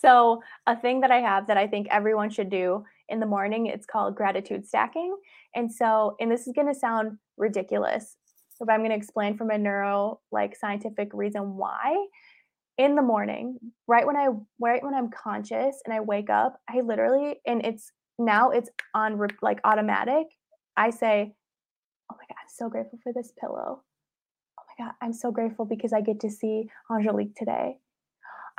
So, a thing that I have that I think everyone should do in the morning, it's called gratitude stacking. And so, and this is going to sound ridiculous, but I'm going to explain from a neuro like scientific reason why. In the morning, right when I right when I'm conscious and I wake up, I literally and it's now it's on like automatic. I say, "Oh my god, I'm so grateful for this pillow. Oh my god, I'm so grateful because I get to see Angelique today.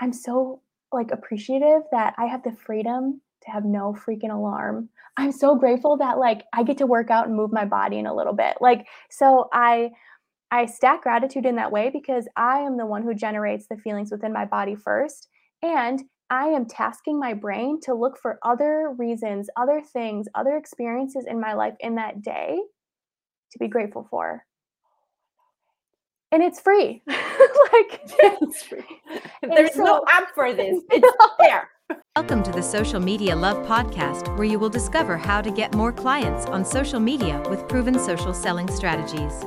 I'm so like appreciative that I have the freedom to have no freaking alarm. I'm so grateful that like I get to work out and move my body in a little bit. Like so I I stack gratitude in that way because I am the one who generates the feelings within my body first and I am tasking my brain to look for other reasons, other things, other experiences in my life in that day to be grateful for and it's free. like it's free. There's so, no app for this. It's there. Welcome to the Social Media Love podcast, where you will discover how to get more clients on social media with proven social selling strategies.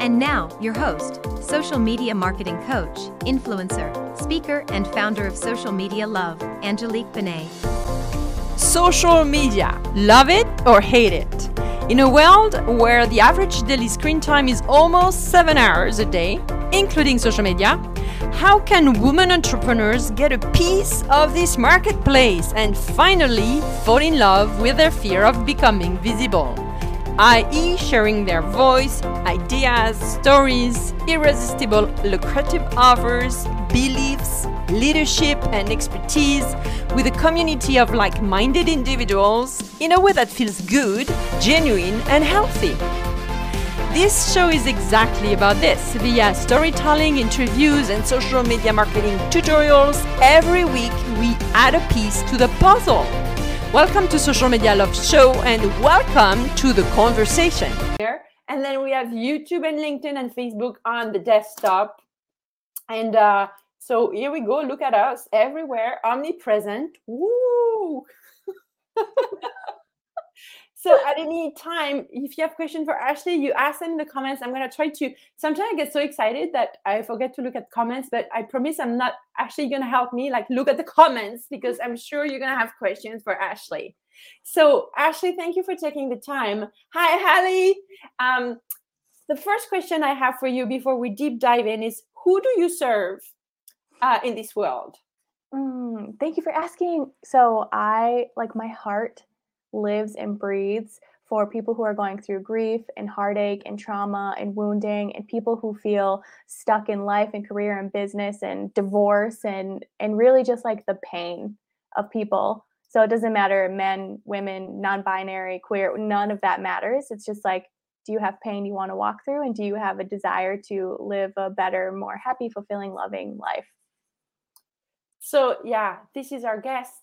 And now, your host, social media marketing coach, influencer, speaker, and founder of Social Media Love, Angelique Benet. Social media, love it or hate it. In a world where the average daily screen time is almost seven hours a day, including social media, how can women entrepreneurs get a piece of this marketplace and finally fall in love with their fear of becoming visible? i.e., sharing their voice, ideas, stories, irresistible lucrative offers, beliefs, leadership, and expertise with a community of like minded individuals in a way that feels good, genuine, and healthy. This show is exactly about this via storytelling, interviews, and social media marketing tutorials. Every week, we add a piece to the puzzle. Welcome to Social Media Love Show and welcome to the conversation. And then we have YouTube and LinkedIn and Facebook on the desktop. And uh, so here we go. Look at us everywhere, omnipresent. Woo! so at any time, if you have questions for Ashley, you ask them in the comments. I'm gonna try to. Sometimes I get so excited that I forget to look at comments, but I promise I'm not actually gonna help me. Like look at the comments because I'm sure you're gonna have questions for Ashley. So Ashley, thank you for taking the time. Hi, Hallie. Um, the first question I have for you before we deep dive in is who do you serve? Uh, in this world? Mm, thank you for asking. So, I like my heart lives and breathes for people who are going through grief and heartache and trauma and wounding and people who feel stuck in life and career and business and divorce and and really just like the pain of people so it doesn't matter men women non-binary queer none of that matters it's just like do you have pain you want to walk through and do you have a desire to live a better more happy fulfilling loving life so yeah, this is our guest.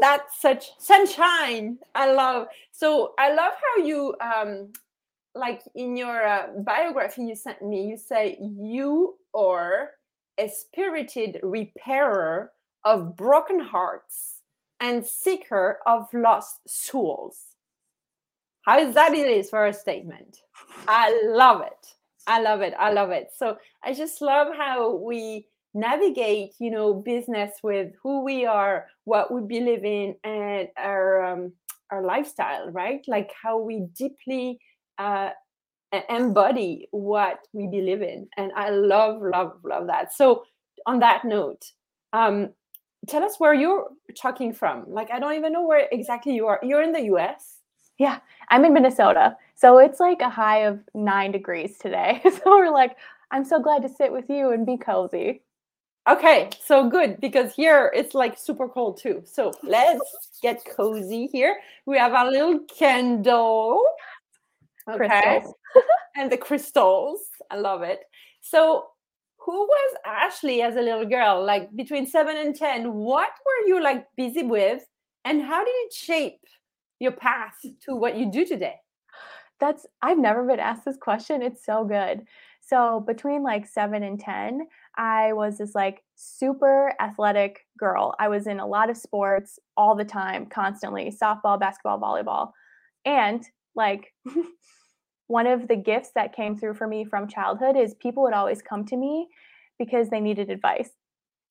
That's such sunshine. I love. So I love how you um like in your uh, biography you sent me. You say you are a spirited repairer of broken hearts and seeker of lost souls. How is that it is for a statement? I love it. I love it. I love it. So I just love how we navigate you know business with who we are what we believe in and our um, our lifestyle right? Like how we deeply uh, embody what we believe in. And i love love love that. So on that note um, tell us where you're talking from. Like i don't even know where exactly you are. You're in the us yeah i'm in minnesota. So it's like a high of nine degrees today. So we're like i'm so glad to sit with you and be cozy Okay, so good because here it's like super cold too. So let's get cozy here. We have our little candle. Okay. and the crystals. I love it. So who was Ashley as a little girl? Like between seven and 10, what were you like busy with? And how did it shape your path to what you do today? That's I've never been asked this question. It's so good. So between like seven and 10, I was this like super athletic girl. I was in a lot of sports all the time, constantly softball, basketball, volleyball. And like one of the gifts that came through for me from childhood is people would always come to me because they needed advice.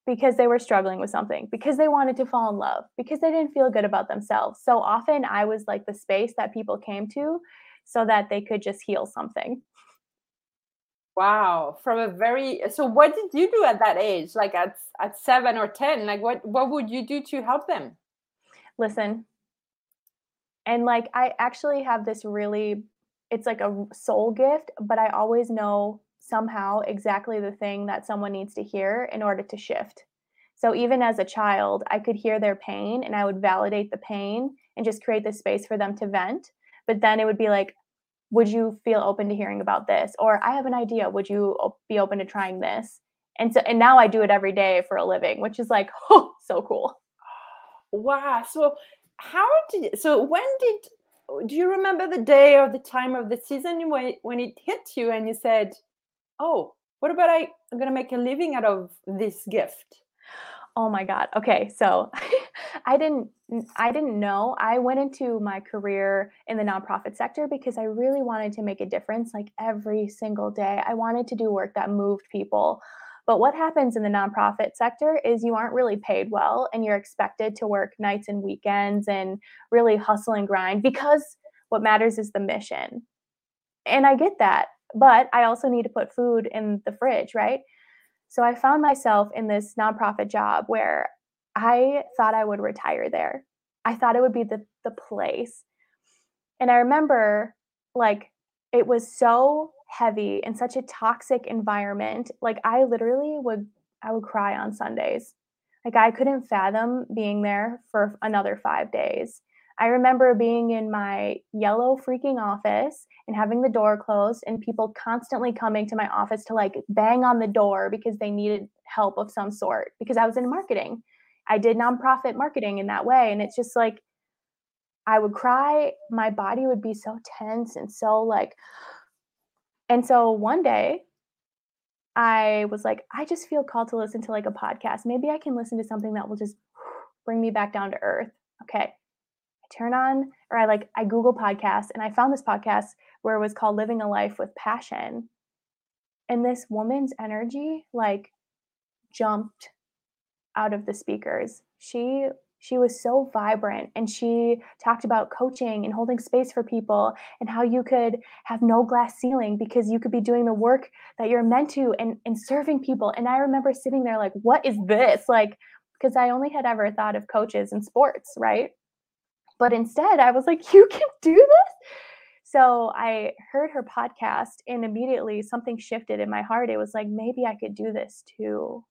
because they were struggling with something, because they wanted to fall in love, because they didn't feel good about themselves. So often I was like the space that people came to so that they could just heal something. Wow, from a very so what did you do at that age? Like at at 7 or 10? Like what what would you do to help them? Listen. And like I actually have this really it's like a soul gift, but I always know somehow exactly the thing that someone needs to hear in order to shift. So even as a child, I could hear their pain and I would validate the pain and just create the space for them to vent. But then it would be like, would you feel open to hearing about this? Or I have an idea. Would you be open to trying this? And so, and now I do it every day for a living, which is like, oh, so cool. Wow. So, how did, so when did, do you remember the day or the time of the season when, when it hit you and you said, oh, what about I, I'm going to make a living out of this gift? Oh my god. Okay, so I didn't I didn't know. I went into my career in the nonprofit sector because I really wanted to make a difference like every single day. I wanted to do work that moved people. But what happens in the nonprofit sector is you aren't really paid well and you're expected to work nights and weekends and really hustle and grind because what matters is the mission. And I get that, but I also need to put food in the fridge, right? So I found myself in this nonprofit job where I thought I would retire there. I thought it would be the the place. And I remember like it was so heavy and such a toxic environment. Like I literally would I would cry on Sundays. Like I couldn't fathom being there for another 5 days. I remember being in my yellow freaking office and having the door closed and people constantly coming to my office to like bang on the door because they needed help of some sort because I was in marketing. I did nonprofit marketing in that way and it's just like I would cry, my body would be so tense and so like and so one day I was like I just feel called to listen to like a podcast. Maybe I can listen to something that will just bring me back down to earth. Okay. I turn on or I like I Google podcasts and I found this podcast where it was called Living a Life with Passion. And this woman's energy like jumped out of the speakers. She she was so vibrant and she talked about coaching and holding space for people and how you could have no glass ceiling because you could be doing the work that you're meant to and, and serving people and i remember sitting there like what is this like because i only had ever thought of coaches in sports right but instead, I was like, you can do this? So I heard her podcast and immediately something shifted in my heart. It was like, maybe I could do this too.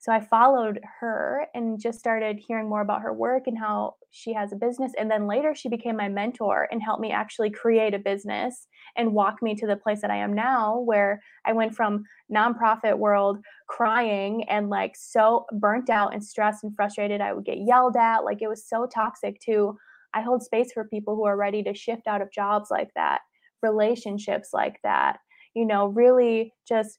So I followed her and just started hearing more about her work and how she has a business. And then later she became my mentor and helped me actually create a business and walk me to the place that I am now, where I went from nonprofit world crying and like so burnt out and stressed and frustrated. I would get yelled at. Like it was so toxic to I hold space for people who are ready to shift out of jobs like that, relationships like that, you know, really just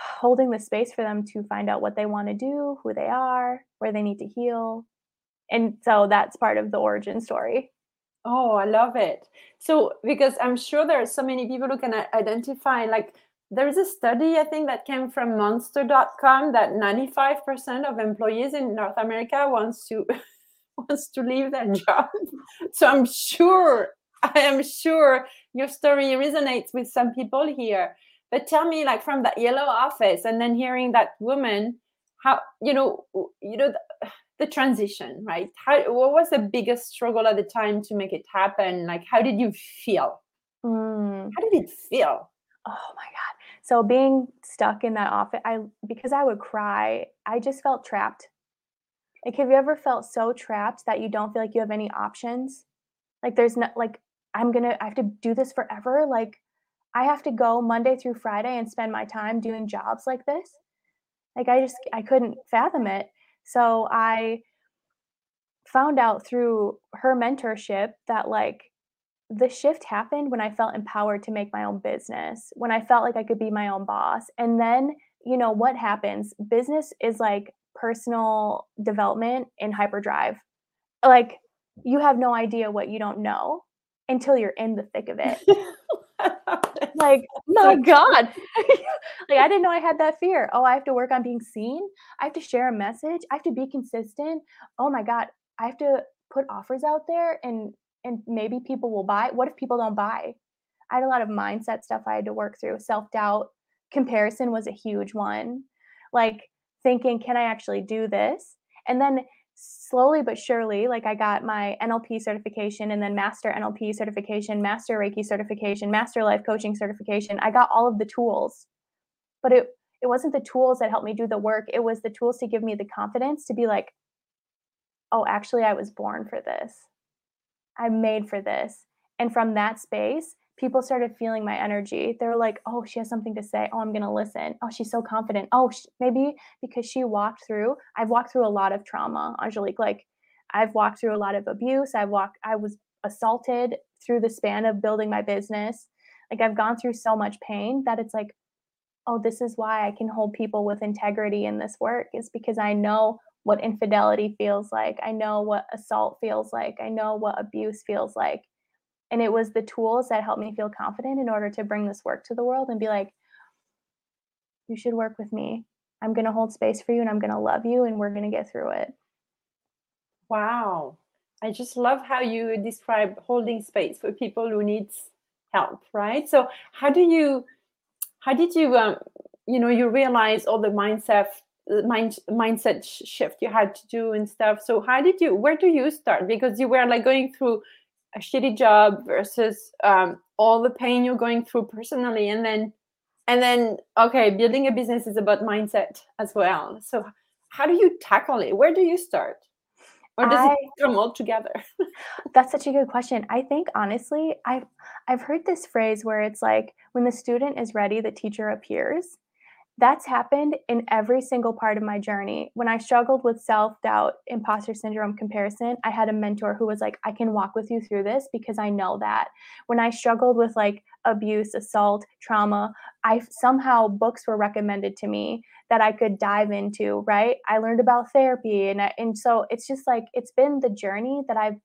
holding the space for them to find out what they want to do, who they are, where they need to heal. And so that's part of the origin story. Oh, I love it. So, because I'm sure there are so many people who can uh, identify, like, there's a study, I think, that came from monster.com that 95% of employees in North America wants to wants to leave their mm. job. So I'm sure, I am sure your story resonates with some people here. But tell me, like from that yellow office, and then hearing that woman, how you know, you know, the, the transition, right? How what was the biggest struggle at the time to make it happen? Like, how did you feel? Mm. How did it feel? Oh my god! So being stuck in that office, I because I would cry, I just felt trapped. Like, have you ever felt so trapped that you don't feel like you have any options? Like, there's not like I'm gonna I have to do this forever. Like, I have to go Monday through Friday and spend my time doing jobs like this. Like I just I couldn't fathom it. So I found out through her mentorship that like the shift happened when I felt empowered to make my own business, when I felt like I could be my own boss. And then, you know, what happens? Business is like personal development in hyperdrive. Like you have no idea what you don't know until you're in the thick of it. like oh my god. Like i didn't know i had that fear. Oh i have to work on being seen. I have to share a message. I have to be consistent. Oh my god. I have to put offers out there and and maybe people will buy. What if people don't buy? I had a lot of mindset stuff i had to work through. Self-doubt comparison was a huge one. Like thinking can i actually do this? And then slowly but surely, like I got my NLP certification and then master NLP certification, master Reiki certification, master life coaching certification. I got all of the tools. But it it wasn't the tools that helped me do the work. It was the tools to give me the confidence to be like, oh, actually I was born for this. I'm made for this. And from that space, people started feeling my energy. They were like, oh, she has something to say. Oh, I'm going to listen. Oh, she's so confident. Oh, maybe because she walked through, I've walked through a lot of trauma, Angelique. Like, I've walked through a lot of abuse. I've walked, I was assaulted through the span of building my business. Like, I've gone through so much pain that it's like, oh, this is why I can hold people with integrity in this work, is because I know what infidelity feels like. I know what assault feels like. I know what abuse feels like and it was the tools that helped me feel confident in order to bring this work to the world and be like you should work with me. I'm going to hold space for you and i'm going to love you and we're going to get through it. Wow. I just love how you describe holding space for people who needs help right? So how do you how did you um, you know you realize all the mindset mind mindset shift you had to do and stuff? So how did you where do you start? Because you were like going through a shitty job versus um, all the pain you're going through personally and then and then okay building a business is about mindset as well. So how do you tackle it? Where do you start? Or does I, it come all together? That's such a good question. I think honestly i've i've heard this phrase where it's like when the student is ready the teacher appears that's happened in every single part of my journey. When I struggled with self doubt, imposter syndrome, comparison, I had a mentor who was like, I can walk with you through this because I know that. When I struggled with like abuse, assault, trauma, I somehow books were recommended to me that I could dive into, right? I learned about therapy and I, and so it's just like it's been the journey that I've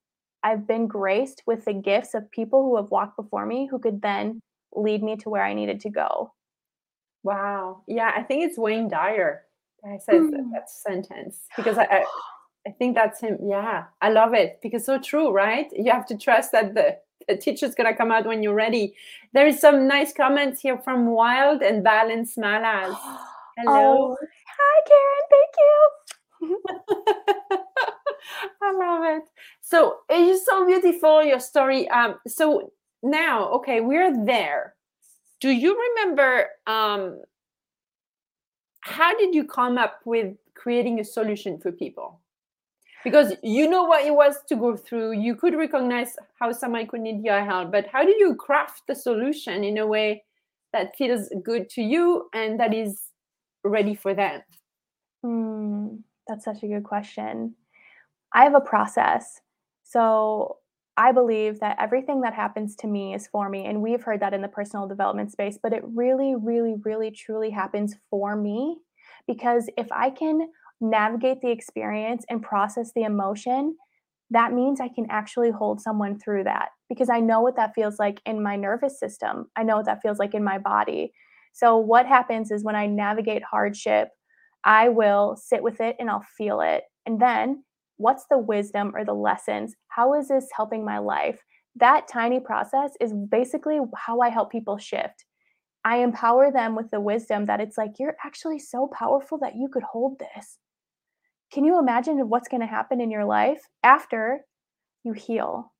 I've been graced with the gifts of people who have walked before me who could then lead me to where I needed to go. Wow. Yeah, I think it's Wayne Dyer I said mm. that sentence because I, I, I think that's him. Yeah, I love it because so true, right? You have to trust that the, the teacher's gonna come out when you're ready. There is some nice comments here from Wild and Balance Malas. Hello. Oh, hi, Karen. Thank you. I love it. So it's so beautiful your story. Um, so now, okay, we're there do you remember um, how did you come up with creating a solution for people? Because you know what it was to go through. You could recognize how someone could need your help but how do you craft the solution in a way that feels good to you and that is ready for them? Mm, that's such a good question. I have a process. So I believe that everything that happens to me is for me. And we've heard that in the personal development space, but it really, really, really, truly happens for me. Because if I can navigate the experience and process the emotion, that means I can actually hold someone through that because I know what that feels like in my nervous system. I know what that feels like in my body. So, what happens is when I navigate hardship, I will sit with it and I'll feel it. And then what's the wisdom or the lessons? How is this helping my life? That tiny process is basically how I help people shift. I empower them with the wisdom that it's like, you're actually so powerful that you could hold this. Can you imagine what's going to happen in your life after you heal?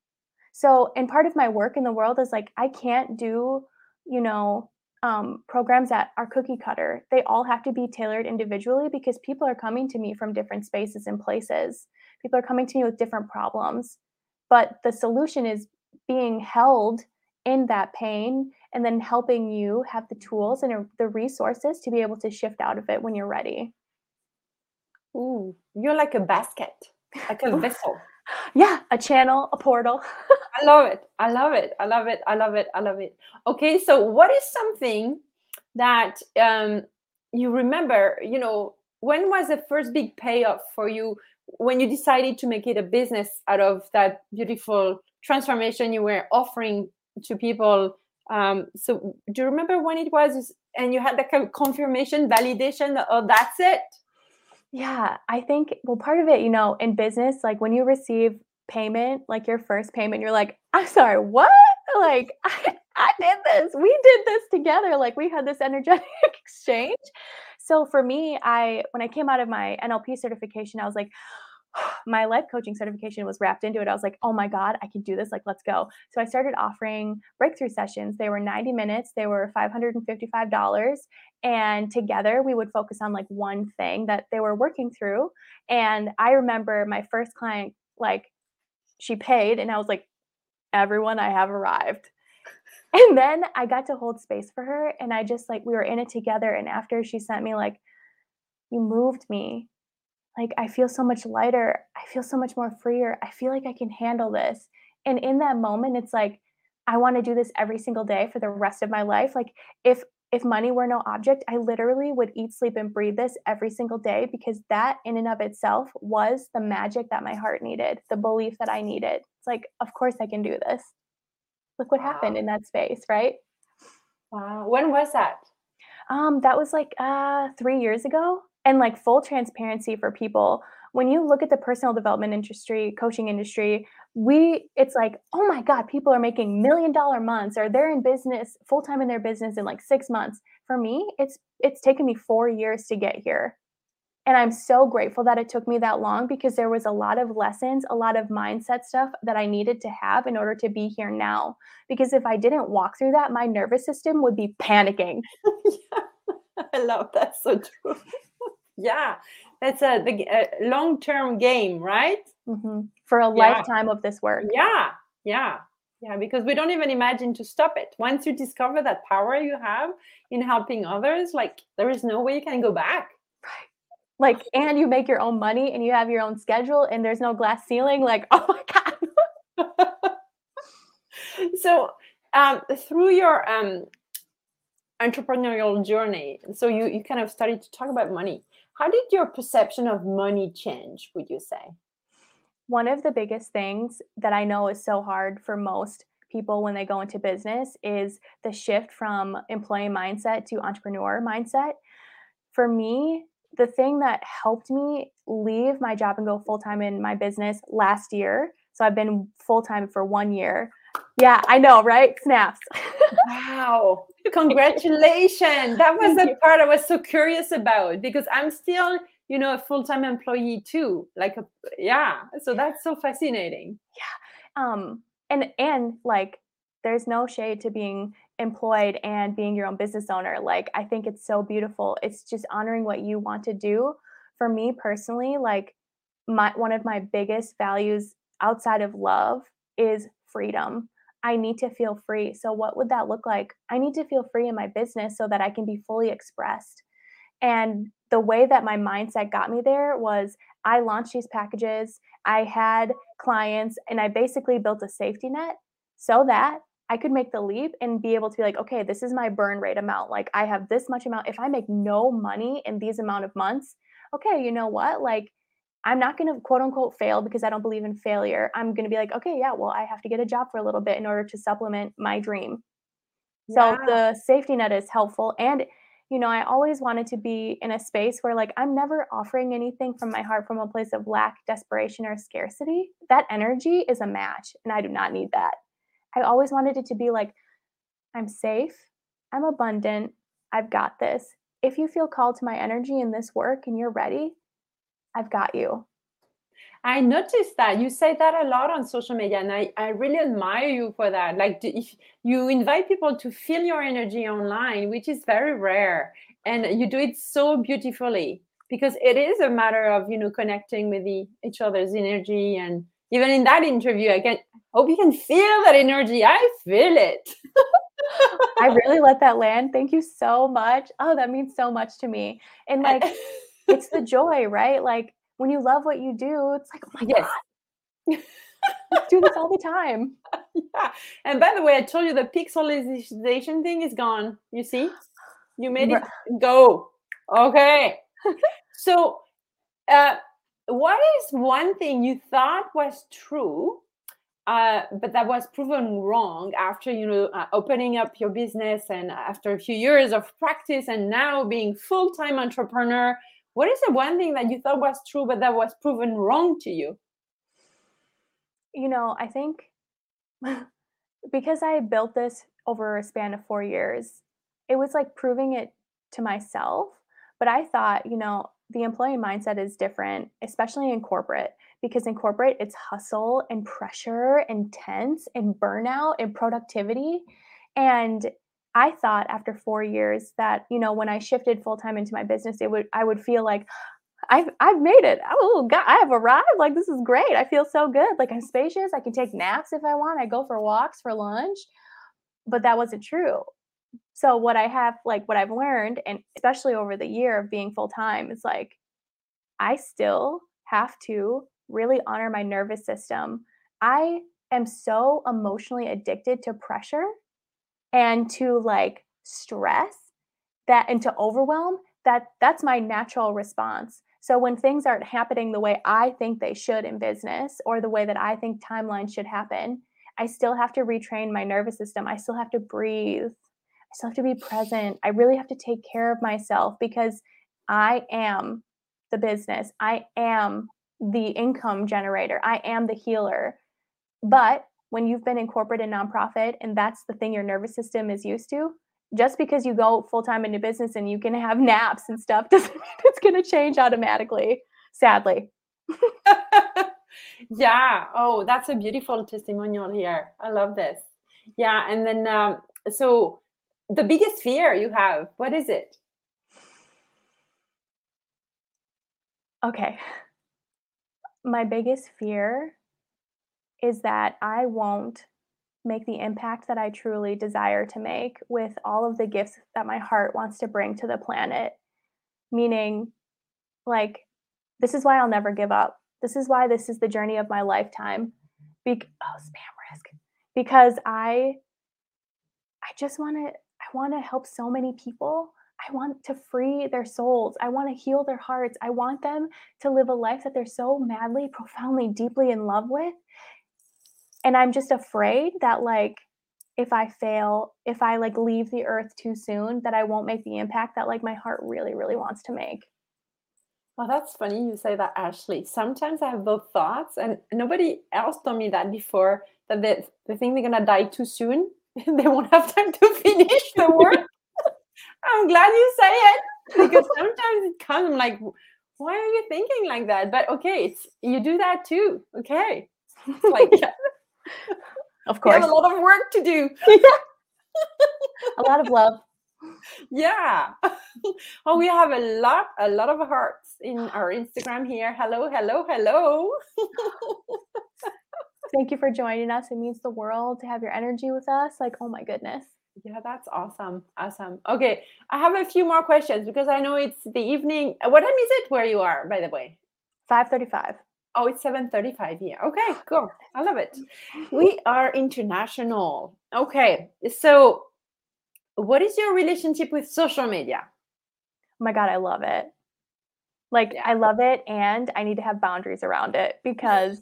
So, and part of my work in the world is like, I can't do, you know, um, programs that are cookie cutter. They all have to be tailored individually because people are coming to me from different spaces and places. People are coming to me with different problems, but the solution is being held in that pain and then helping you have the tools and the resources to be able to shift out of it when you're ready. Ooh, you're like a basket, like a vessel. Yeah, a channel, a portal. I love it. I love it. I love it. I love it. I love it. Okay, so what is something that um, you remember? You know, when was the first big payoff for you when you decided to make it a business out of that beautiful transformation you were offering to people Um, so do you remember when it was and you had the confirmation, validation, oh, that's it? Yeah, I think, well, part of it, you know, in business, like when you receive payment, like your first payment, you're like, I'm sorry, what? Like, I, I did this. We did this together. Like, we had this energetic exchange. So for me, I, when I came out of my NLP certification, I was like, my life coaching certification was wrapped into it. I was like, oh my God, I can do this. Like, let's go. So I started offering breakthrough sessions. They were 90 minutes, they were $555. And together we would focus on like one thing that they were working through. And I remember my first client, like, she paid, and I was like, everyone, I have arrived. And then I got to hold space for her. And I just like, we were in it together. And after she sent me, like, you moved me like I feel so much lighter. I feel so much more freer. I feel like I can handle this. And in that moment, it's like I want to do this every single day for the rest of my life. Like if if money were no object, I literally would eat, sleep, and breathe this every single day because that in and of itself was the magic that my heart needed, the belief that I needed. It's like, of course I can do this. Look what wow. happened in that space, right? Wow. When was that? Um, that was like uh three years ago and like full transparency for people when you look at the personal development industry coaching industry we it's like oh my god people are making million dollar months or they're in business full time in their business in like 6 months for me it's it's taken me 4 years to get here and i'm so grateful that it took me that long because there was a lot of lessons a lot of mindset stuff that i needed to have in order to be here now. Because if i didn't walk through that my nervous system would be panicking. Yeah, i love that so true. Yeah that's a, a long-term game right? Mm-hmm. for a yeah. lifetime of this work. Yeah yeah yeah because we don't even imagine to stop it. Once you discover that power you have in helping others like there is no way you can go back like and you make your own money and you have your own schedule and there's no glass ceiling like oh my god so um, through your um, entrepreneurial journey so you, you kind of started to talk about money how did your perception of money change, would you say? One of the biggest things that I know is so hard for most people when they go into business is the shift from employee mindset to entrepreneur mindset. For me, the thing that helped me leave my job and go full time in my business last year. So I've been full time for one year. Yeah, I know, right? Snaps. wow. Congratulations. That was the part I was so curious about because I'm still, you know, a full-time employee too. Like a, yeah. So that's so fascinating. Yeah. Um and and like there's no shade to being employed and being your own business owner. Like I think it's so beautiful. It's just honoring what you want to do. For me personally, like my one of my biggest values outside of love is freedom. I need to feel free. So, what would that look like? I need to feel free in my business so that I can be fully expressed. And the way that my mindset got me there was I launched these packages, I had clients, and I basically built a safety net so that I could make the leap and be able to be like, okay, this is my burn rate amount. Like, I have this much amount. If I make no money in these amount of months, okay, you know what? Like, I'm not going to quote unquote fail because I don't believe in failure. I'm going to be like, okay, yeah, well, I have to get a job for a little bit in order to supplement my dream. Yeah. So the safety net is helpful. And, you know, I always wanted to be in a space where like I'm never offering anything from my heart from a place of lack, desperation, or scarcity. That energy is a match, and I do not need that. I always wanted it to be like, I'm safe, I'm abundant, I've got this. If you feel called to my energy in this work and you're ready, I've got you. I noticed that you say that a lot on social media, and I, I really admire you for that. Like, if you invite people to feel your energy online, which is very rare, and you do it so beautifully because it is a matter of you know connecting with the, each other's energy. And even in that interview, I can hope you can feel that energy. I feel it. I really let that land. Thank you so much. Oh, that means so much to me. And like it's the joy, right? Like when you love what you do, it's like, oh my yes. God. Do this all the time. Yeah. And by the way, I told you the pixelization thing is gone. You see? You made it go. Okay. so uh, what is one thing you thought was true uh, but that was proven wrong after you know uh, opening up your business and after a few years of practice and now being full-time entrepreneur. What is the one thing that you thought was true but that was proven wrong to you? You know i think because i built this over a span of four years it was like proving it to myself but i thought you know the employee mindset is different especially in corporate because in corporate it's hustle and pressure and tense and burnout and productivity and i thought after 4 years that you know when i shifted full time into my business it would i would feel like I've I've made it. Oh God, I have arrived. Like this is great. I feel so good. Like I'm spacious. I can take naps if I want. I go for walks for lunch. But that wasn't true. So what I have like what I've learned and especially over the year of being full time is like I still have to really honor my nervous system. I am so emotionally addicted to pressure and to like stress that and to overwhelm that that's my natural response. So when things aren't happening the way I think they should in business or the way that I think timelines should happen, I still have to retrain my nervous system. I still have to breathe. Still have to be present. I really have to take care of myself because I am the business. I am the income generator. I am the healer. But when you've been in corporate and nonprofit and that's the thing your nervous system is used to, just because you go full time into business and you can have naps and stuff doesn't mean it's going to change automatically, sadly. yeah. Oh, that's a beautiful testimonial here. I love this. Yeah. And then, um, so the biggest fear you have, what is it? Okay my biggest fear is that I won't make the impact that I truly desire to make with all of the gifts that my heart wants to bring to the planet. Meaning, like, this is why I'll never give up. This is why this is the journey of my lifetime. Be- oh, spam risk. Because I, I just want to, want to help so many people I want to free their souls. I want to heal their hearts. I want them to live a life that they're so madly, profoundly, deeply in love with. And I'm just afraid that, like, if I fail, if I like leave the earth too soon, that I won't make the impact that like my heart really, really wants to make. Well, that's funny you say that, Ashley. Sometimes I have those thoughts, and nobody else told me that before that they, they think they're gonna die too soon. they won't have time to finish the work. I'm glad you say it because sometimes it comes I'm like, why are you thinking like that? But okay, it's you do that too. Okay. It's like of course. We have a lot of work to do. a lot of love. Yeah. oh, we have a lot, a lot of hearts in our Instagram here. Hello, hello, hello. Thank you for joining us. It means the world to have your energy with us. Like, oh my goodness. Yeah, that's awesome. Awesome. Okay, I have a few more questions because I know it's the evening. What time is it where you are, by the way? 5:35. Oh, it's 7:35 here. Okay, cool. I love it. We are international. Okay. So, what is your relationship with social media? Oh my god, I love it. Like yeah. I love it and I need to have boundaries around it because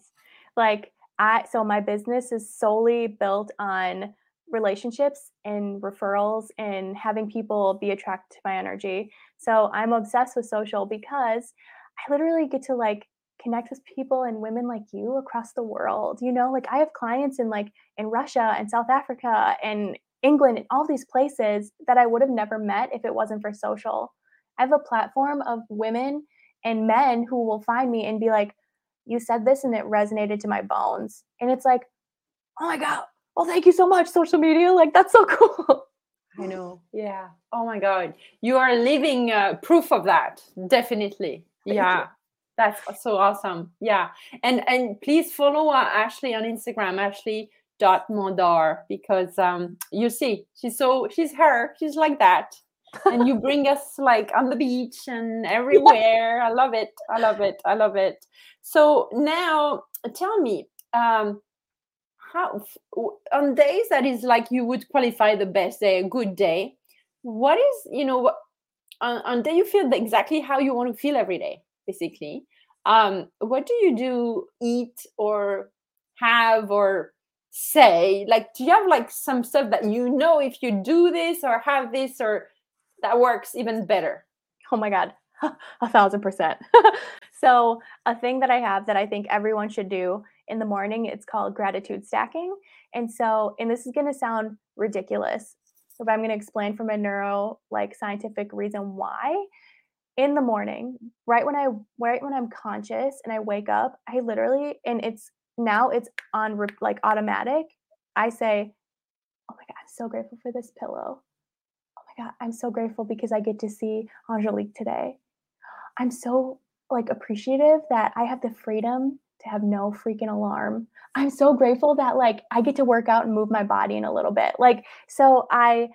like I so my business is solely built on relationships and referrals and having people be attracted to my energy. So I'm obsessed with social because I literally get to like connect with people and women like you across the world. You know, like I have clients in like in Russia and South Africa and England and all these places that I would have never met if it wasn't for social. I have a platform of women and men who will find me and be like, You said this and it resonated to my bones. And it's like, Oh my God, well, thank you so much social media. Like that's so cool. I know. Yeah. Oh my god. You are living uh, proof of that. Definitely. Thank yeah. You. that's so awesome. Yeah. And and please follow uh, ashley on instagram ashley dot mondar because um you see she's so she's her. She's like that and you bring us like on the beach and everywhere. I love it. I love it. I love it. So now tell me um how on days that is like you would qualify the best day a good day what is you know on, on day you feel exactly how you want to feel every day basically um what do you do eat or have or say? Like, do you have like some stuff that you know if you do this or have this or that works even better? Oh my God, a thousand percent. so, a thing that I have that I think everyone should do in the morning, it's called gratitude stacking. And so, and this is going to sound ridiculous, but I'm going to explain from a neuro like scientific reason why. In the morning, right when I right when I'm conscious and I wake up, I literally and it's now it's on like automatic. I say, "Oh my god, I'm so grateful for this pillow. My I'm so grateful because I get to see Angelique today. I'm so like appreciative that I have the freedom to have no freaking alarm. I'm so grateful that like I get to work out and move my body in a little bit. Like so I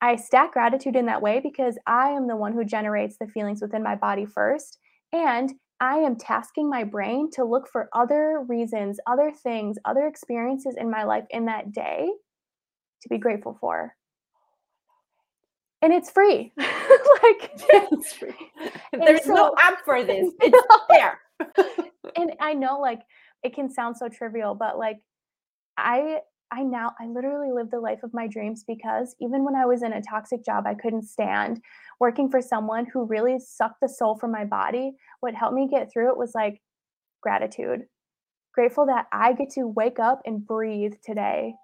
I stack gratitude in that way because I am the one who generates the feelings within my body first and I am tasking my brain to look for other reasons, other things, other experiences in my life in that day to be grateful for. And it's free. like it's free. There's so, no app for this. It's there. and I know like it can sound so trivial, but like I I now I literally live the life of my dreams because even when I was in a toxic job I couldn't stand working for someone who really sucked the soul from my body, what helped me get through it was like gratitude. Grateful that I get to wake up and breathe today.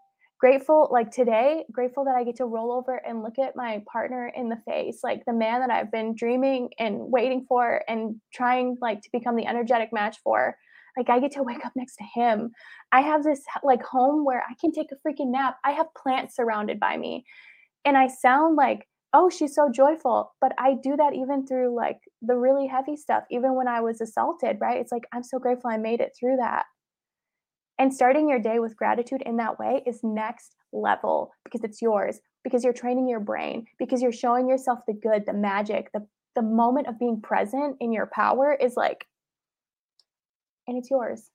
Grateful, like today, grateful that I get to roll over and look at my partner in the face, like the man that I've been dreaming and waiting for and trying like to become the energetic match for. Like I get to wake up next to him. I have this like home where I can take a freaking nap. I have plants surrounded by me. And I sound like oh, she's so joyful. But I do that even through like the really heavy stuff, even when I was assaulted, right? It's like, I'm so grateful I made it through that. And starting your day with gratitude in that way is next level because it's yours, because you're training your brain, because you're showing yourself the good, the magic, the, the moment of being present in your power is like, and it's yours.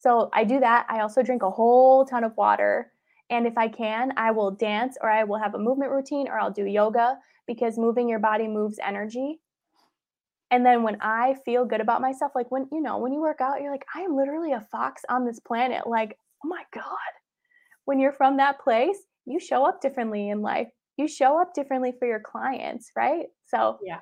So I do that. I also drink a whole ton of water and if I can, I will dance or I will have a movement routine or I'll do yoga because moving your body moves energy. And then when I feel good about myself, like when, you know, when you work out, you're like, I am literally a fox on this planet. Like, oh my God. When you're from that place, you show up differently in life. You show up differently for your clients, right? So, yeah.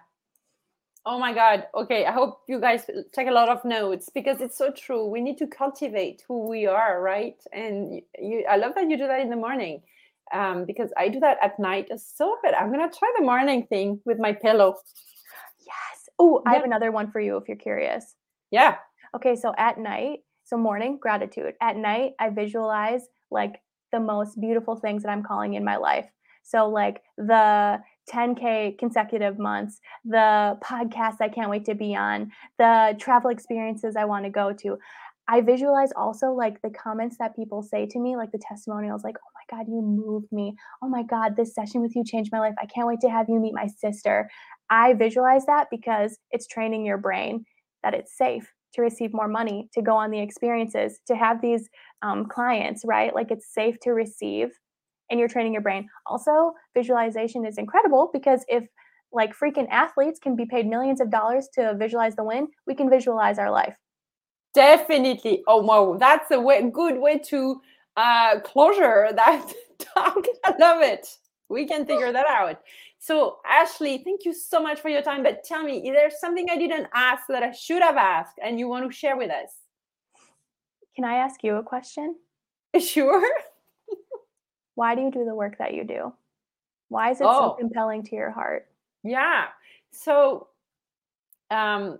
Oh my God. Okay. I hope you guys take a lot of notes because it's so true. We need to cultivate who we are, right? And you, I love that you do that in the morning um, because I do that at night. It's so bit. I'm going to try the morning thing with my pillow. Yes. Oh, I have another one for you if you're curious. Yeah. Okay. So at night, so morning, gratitude. At night, I visualize like the most beautiful things that I'm calling in my life. So, like the 10K consecutive months, the podcast I can't wait to be on, the travel experiences I want to go to. I visualize also like the comments that people say to me, like the testimonials, like, oh my God, you moved me. Oh my God, this session with you changed my life. I can't wait to have you meet my sister. I visualize that because it's training your brain that it's safe to receive more money, to go on the experiences, to have these um, clients, right? Like it's safe to receive and you're training your brain. Also, visualization is incredible because if like freaking athletes can be paid millions of dollars to visualize the win, we can visualize our life. Definitely. Oh wow, that's a way, good way to uh closure that talk. I love it. We can figure that out. So, Ashley, thank you so much for your time. But tell me, is there something I didn't ask that I should have asked and you want to share with us? Can I ask you a question? Sure why do you do the work that you do? Why is it oh. so compelling to your heart? Yeah. So um,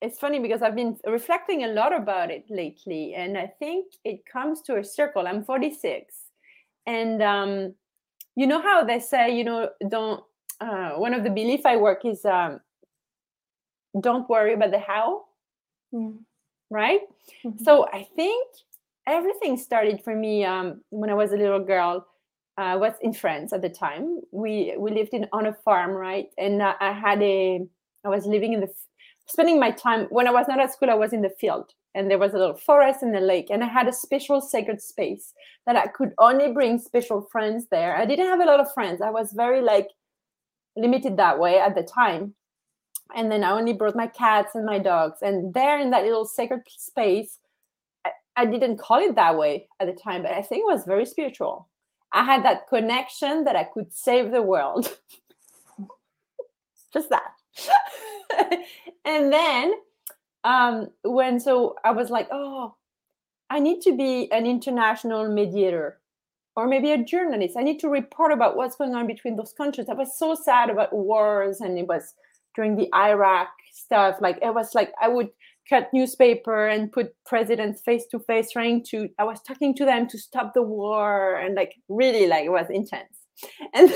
it's funny because I've been reflecting a lot about it lately, and I think it comes to a circle. I'm 46, and um, you know how they say, you know, don't. Uh, one of the belief I work is um, don't worry about the how, mm. right? Mm-hmm. So I think everything started for me um, when I was a little girl uh, was in France at the time. We we lived in on a farm, right? And uh, I had a I was living in the spending my time when I was not at school. I was in the field, and there was a little forest and a lake, and I had a special sacred space that I could only bring special friends there. I didn't have a lot of friends. I was very like limited that way at the time. And then I only brought my cats and my dogs. And there in that little sacred space, I didn't call it that way at the time, but I think it was very spiritual. I had that connection that I could save the world. Just that. and then um, when so I was like, oh, I need to be an international mediator or maybe a journalist. I need to report about what's going on between those countries. I was so sad about wars and it was during the Iraq stuff. Like it was like I would cut newspaper and put presidents face to face trying to I was talking to them to stop the war and like really like it was intense. And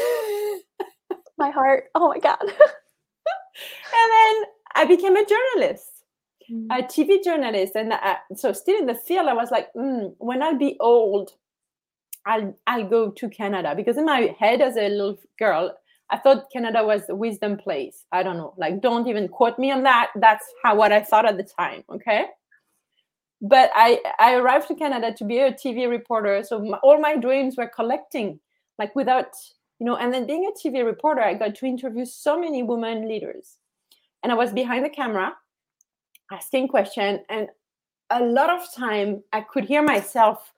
my heart. Oh my god. and then I became a journalist mm. a TV journalist, and uh, so still in the field, I was like, mm, when I'll be old, I'll I'll go to Canada because in my head as a little girl, I thought Canada was a wisdom place. I don't know, like don't even quote me on that. That's how what I thought at the time. Okay, but I I arrived to Canada to be a TV reporter, so my, all my dreams were collecting, like without you know. And then being a TV reporter, I got to interview so many women leaders, and I was behind the camera asking question and a lot of time i could hear myself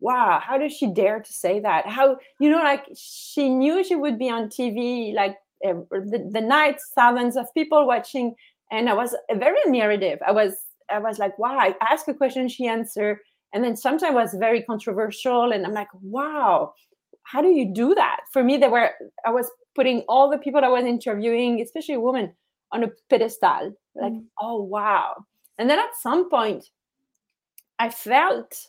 wow how does she dare to say that? How you know like she knew she would be on tv like uh, the, the night thousands of people watching and i was very narrative. I was i was like wow i asked a question she answered and then sometimes was very controversial and i'm like wow how do you do that? For me there were i was putting all the people i was interviewing especially women on a pedestal like mm. oh wow. And then at some point i felt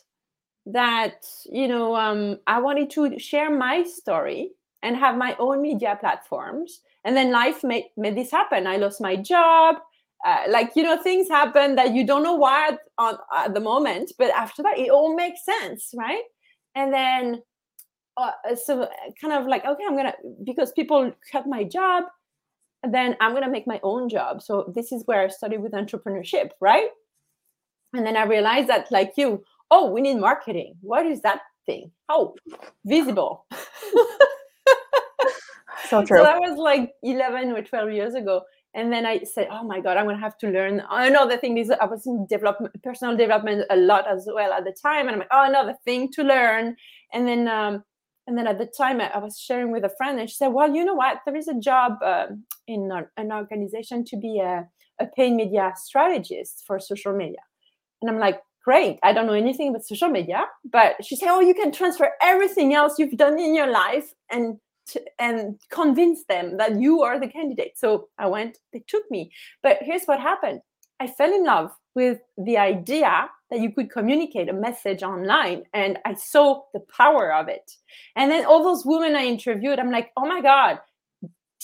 that you know um, i wanted to share my story and have my own media platforms and then life made, made this happen i lost my job uh, like you know things happen that you don't know why at, on, at the moment but after that it all makes sense right and then uh, so kind of like okay i'm gonna because people cut my job then I'm to make my own job. So this is where I started with entrepreneurship, right? And then I realized that, like you, oh, we need marketing. What is that thing? Oh, visible. so true. So that was like 11 or 12 years ago. And then I said, oh my God, I'm going to have to learn. Another thing is I was in development, personal development a lot as well at the time. And I'm like, oh, another thing to learn. And then um, and then at the time I, was sharing with a friend and she said well you know what there is a job uh, in an organization to be a, a paid media strategist for social media and i'm like great. I don't know anything about social media but she said oh you can transfer everything else you've done in your life and and convince them that you are the candidate. So i went they took me. But here's what happened. I fell in love with the idea that you could communicate a message online and i saw the power of it. And then all those women i interviewed i'm like oh my god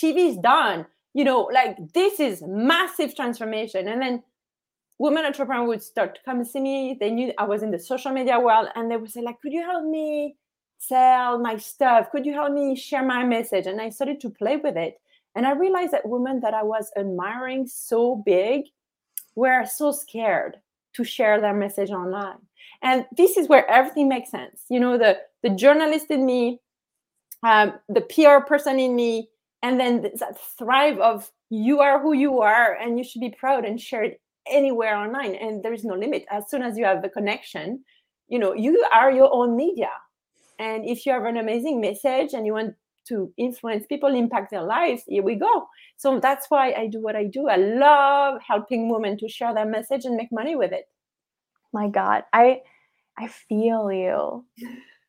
tv is done. You know like this is massive transformation. And then women entrepreneurs would start to come see me. They knew i was in the social media world and they would say like could you help me sell my stuff? Could you help me share my message? And i started to play with it. And i realized that women that i was admiring so big were so scared to share their message online. And this is where everything makes sense. You know the the journalist in me um, the pr person in me and then that thrive of you are who you are and you should be proud and share it anywhere online and there is no limit. As soon as you have the connection you know you are your own media. And if you have an amazing message and you want to influence people impact their lives here we go. So that's why i do what i do. I love helping women to share their message and make money with it. My god i i feel you.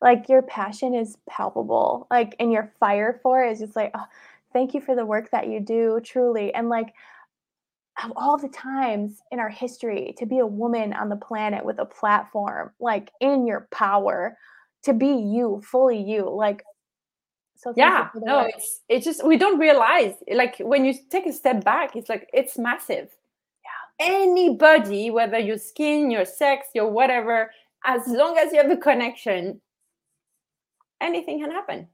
Like your passion is palpable. Like and your fire for it is just like oh, thank you for the work that you do truly. And like of all the times in our history to be a woman on the planet with a platform like in your power to be you fully you like so yeah, no, it's it's just we don't realize like when you take a step back, it's like it's massive. Yeah. Anybody, whether your skin, your sex, your whatever, as long as you have a connection, anything can happen.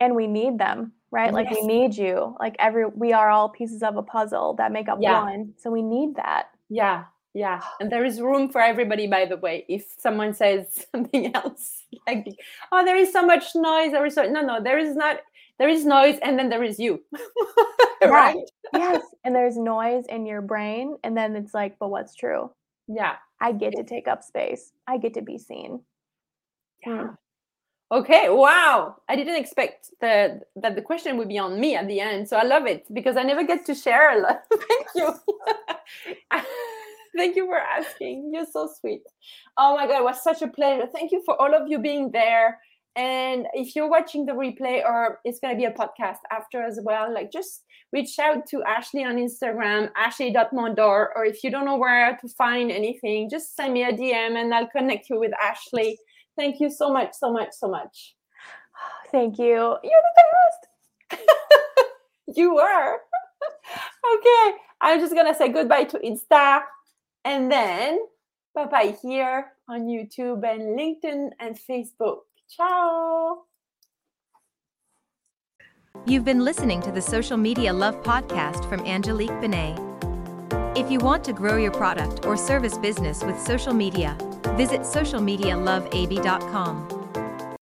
And we need them, right? Yes. Like we need you. Like every we are all pieces of a puzzle that make up yeah. one. So we need that. Yeah. Yeah, and there is room for everybody, by the way. If someone says something else, like, oh, there is so much noise, there is so no, no, there is not. There is noise, and then there is you, right? yes, and there's noise in your brain, and then it's like, but what's true? Yeah, I get to take up space. I get to be seen. Hmm. Yeah. Okay, wow. I didn't expect the, that the question would be on me at the end. So I love it because I never get to share a lot. Thank you. Thank you for asking. You're so sweet. Oh my God, it was such a pleasure. Thank you for all of you being there. And if you're watching the replay or it's going to be a podcast after as well, like just reach out to Ashley on Instagram, ashley.mondor, or if you don't know where to find anything, just send me a DM and I'll connect you with Ashley. Thank you so much, so much, so much. Thank you. You're the best. you were. okay. I'm just going to say goodbye to Insta and then bye bye here on YouTube and LinkedIn and Facebook. Ciao. You've been listening to the Social Media Love podcast from Angelique Benet. If you want to grow your product or service business with social media, visit socialmedialoveab.com.